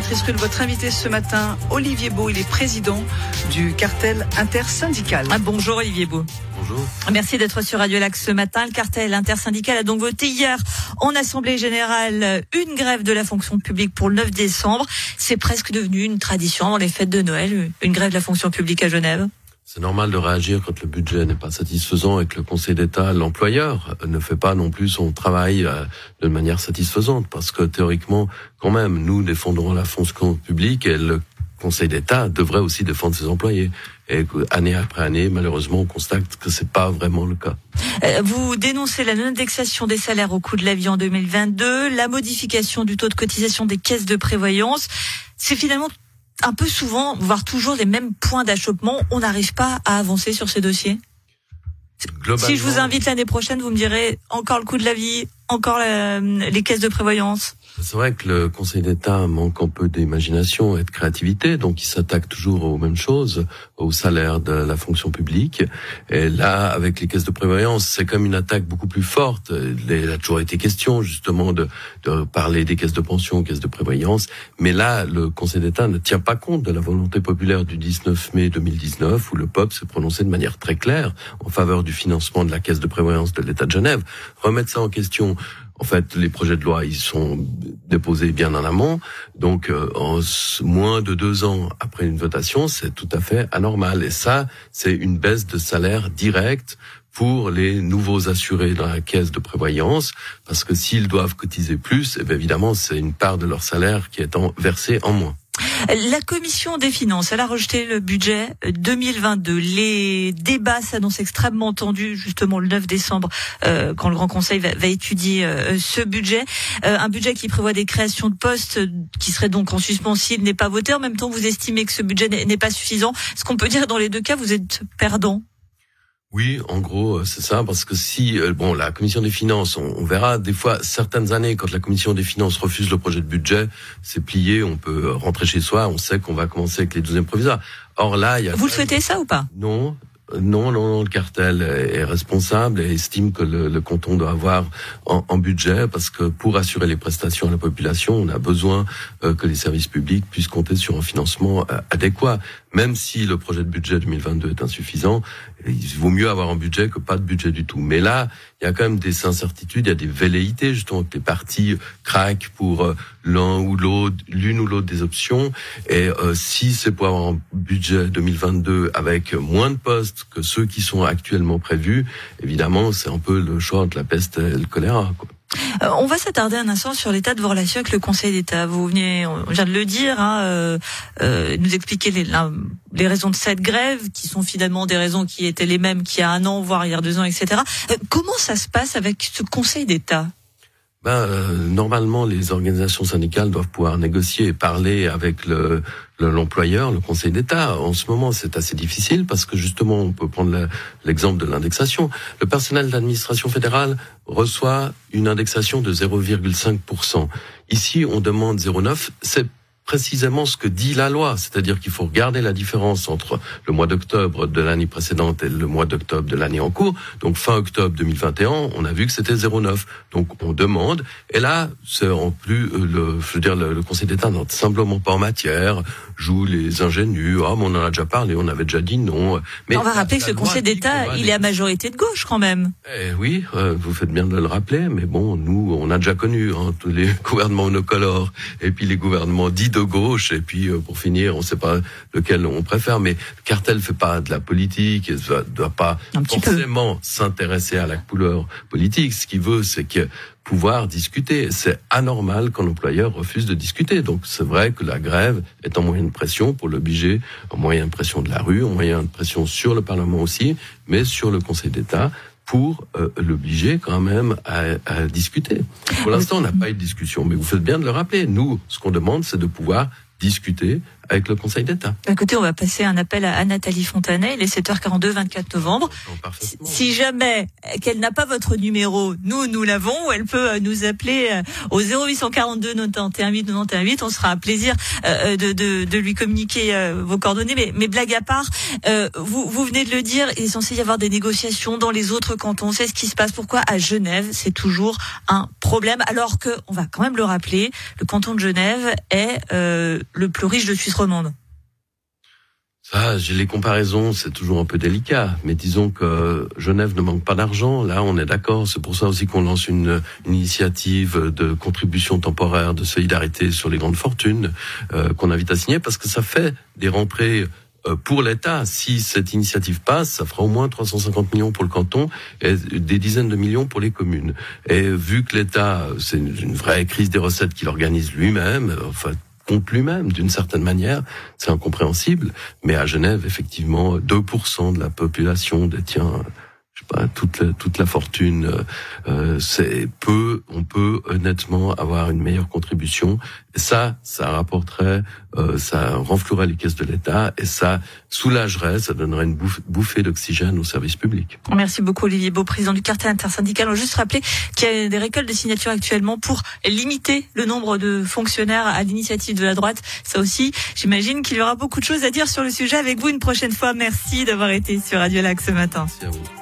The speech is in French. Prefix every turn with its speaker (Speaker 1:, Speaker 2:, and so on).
Speaker 1: Béatrice Rulle, votre invité ce matin, Olivier Beau, il est président du cartel intersyndical.
Speaker 2: Ah, bonjour Olivier Beau.
Speaker 3: Bonjour.
Speaker 2: Merci d'être sur Radio Lac ce matin. Le cartel intersyndical a donc voté hier en Assemblée Générale une grève de la fonction publique pour le 9 décembre. C'est presque devenu une tradition dans les fêtes de Noël, une grève de la fonction publique à Genève.
Speaker 3: C'est normal de réagir quand le budget n'est pas satisfaisant et que le Conseil d'État, l'employeur, ne fait pas non plus son travail euh, de manière satisfaisante. Parce que théoriquement, quand même, nous défendrons la fonction publique et le Conseil d'État devrait aussi défendre ses employés. Et année après année, malheureusement, on constate que c'est pas vraiment le cas.
Speaker 2: Euh, vous dénoncez la non-indexation des salaires au coût de la vie en 2022, la modification du taux de cotisation des caisses de prévoyance. C'est finalement un peu souvent, voire toujours les mêmes points d'achoppement. On n'arrive pas à avancer sur ces dossiers. Si je vous invite l'année prochaine, vous me direz encore le coût de la vie, encore les caisses de prévoyance.
Speaker 3: C'est vrai que le Conseil d'État manque un peu d'imagination et de créativité, donc il s'attaque toujours aux mêmes choses, au salaire de la fonction publique. Et là, avec les caisses de prévoyance, c'est comme une attaque beaucoup plus forte. Il a toujours été question justement de, parler des caisses de pension, caisses de prévoyance, mais là, le Conseil d'État ne tient pas compte de la volonté populaire du 19 mai 2019, où le peuple s'est prononcé de manière très claire en faveur du financement de la caisse de prévoyance de l'État de Genève. Remettre ça en question en fait, les projets de loi, ils sont déposés bien en amont. Donc, euh, en moins de deux ans après une votation, c'est tout à fait anormal. Et ça, c'est une baisse de salaire directe pour les nouveaux assurés dans la caisse de prévoyance, parce que s'ils doivent cotiser plus, eh évidemment, c'est une part de leur salaire qui est en, versée en moins.
Speaker 2: La commission des finances, elle a rejeté le budget 2022. Les débats s'annoncent extrêmement tendus justement le 9 décembre euh, quand le Grand Conseil va, étudier euh, ce budget. Euh, un budget qui prévoit des créations de postes qui seraient donc en suspens s'il n'est pas voté. En même temps, vous estimez que ce budget n'est pas suffisant. Ce qu'on peut dire dans les deux cas, vous êtes perdant
Speaker 3: oui, en gros, euh, c'est ça, parce que si, euh, bon, la commission des finances, on, verra des fois certaines années quand la commission des finances refuse le projet de budget, c'est plié, on peut rentrer chez soi, on sait qu'on va commencer avec les douzièmes provisoires. Or là, il y a.
Speaker 2: Vous le souhaitez ça ou pas?
Speaker 3: Non, non, non, non, le cartel est responsable et estime que le, le canton doit avoir en, budget parce que pour assurer les prestations à la population, on a besoin euh, que les services publics puissent compter sur un financement euh, adéquat. Même si le projet de budget 2022 est insuffisant, il vaut mieux avoir un budget que pas de budget du tout. Mais là, il y a quand même des incertitudes, il y a des velléités justement que les partis craquent pour euh, l'un ou l'autre, l'une ou l'autre des options. Et si c'est pour avoir un budget 2022 avec moins de postes que ceux qui sont actuellement prévus, évidemment, c'est un peu le choix entre la peste et le choléra. Quoi.
Speaker 2: Euh, on va s'attarder un instant sur l'état de vos relations avec le Conseil d'État. Vous venez, on vient de le dire, hein, euh, euh, nous expliquer les, les, raisons de cette grève, qui sont finalement des raisons qui étaient les mêmes qu'il y a un an, voire il y a deux ans, etc. Comment ça se passe avec ce Conseil d'État?
Speaker 3: Ben, euh, normalement, les organisations syndicales doivent pouvoir négocier et parler avec le l'employeur, le, Conseil d'État. En ce moment, c'est assez difficile parce que justement, on peut prendre l'exemple de l'indexation. Le personnel de l'administration fédérale reçoit une indexation de 0,5%. Ici, on demande 0,9. C'est précisément ce que dit la loi, c'est-à-dire qu'il faut regarder la différence entre le mois d'octobre de l'année précédente et le mois d'octobre de l'année en cours. Donc fin octobre 2021, on a vu que c'était 0,9. Donc on demande, et là, c'est en plus euh, le, je veux dire, le, Conseil d'État n'est simplement pas en matière, joue les ingénus. Ah, mais on en a déjà parlé, on avait déjà dit non.
Speaker 2: Mais on va rappeler que ce Conseil d'État, il est à majorité de gauche quand même.
Speaker 3: Eh oui, euh, vous faites bien de le rappeler, mais bon, nous, on a déjà connu hein, tous les gouvernements monocolores et puis les gouvernements dits de gauche et puis euh, pour finir, on ne sait pas lequel on préfère. Mais le cartel fait pas de la politique, il ne doit pas forcément s'intéresser à la couleur politique. Ce qu'il veut, c'est que pouvoir discuter. C'est anormal qu'un employeur refuse de discuter. Donc c'est vrai que la grève est un moyen de pression pour l'obliger, un moyen de pression de la rue, un moyen de pression sur le Parlement aussi, mais sur le Conseil d'État pour euh, l'obliger quand même à, à discuter. Pour l'instant, on n'a pas eu de discussion, mais vous faites bien de le rappeler. Nous, ce qu'on demande, c'est de pouvoir discuter avec le Conseil d'État.
Speaker 2: Écoutez, on va passer un appel à Nathalie Fontanet. Il est 7h42, 24 novembre. Si jamais qu'elle n'a pas votre numéro, nous, nous l'avons. Elle peut euh, nous appeler euh, au 0842 91 8 91 On sera un plaisir euh, de, de, de lui communiquer vos coordonnées. Mais, mais blague à part, vous, vous venez de le dire, il est censé y avoir des négociations dans les autres cantons. C'est ce qui se passe. Pourquoi à Genève, c'est toujours un problème problème, alors que, on va quand même le rappeler, le canton de Genève est euh, le plus riche de Suisse
Speaker 3: Ça, j'ai les comparaisons, c'est toujours un peu délicat. Mais disons que Genève ne manque pas d'argent. Là, on est d'accord. C'est pour ça aussi qu'on lance une, initiative de contribution temporaire, de solidarité sur les grandes fortunes, euh, qu'on invite à signer, parce que ça fait des rentrées euh, pour l'État, si cette initiative passe, ça fera au moins 350 millions pour le canton et des dizaines de millions pour les communes. Et vu que l'État, c'est une vraie crise des recettes qu'il organise lui-même, enfin lui-même d'une certaine manière, c'est incompréhensible. Mais à Genève, effectivement, 2% de la population détient pas, toute la, toute la fortune, euh, euh, c'est peu, on peut honnêtement avoir une meilleure contribution. Et ça, ça rapporterait, euh, ça renflouerait les caisses de l'État et ça soulagerait, ça donnerait une bouffée d'oxygène au service public.
Speaker 2: Merci beaucoup Olivier Beau, président du quartier intersyndical. On va juste rappeler qu'il y a des récoltes de signatures actuellement pour limiter le nombre de fonctionnaires à l'initiative de la droite. Ça aussi, j'imagine qu'il y aura beaucoup de choses à dire sur le sujet avec vous une prochaine fois. Merci d'avoir été sur Radio Lac ce matin.
Speaker 3: Merci à vous.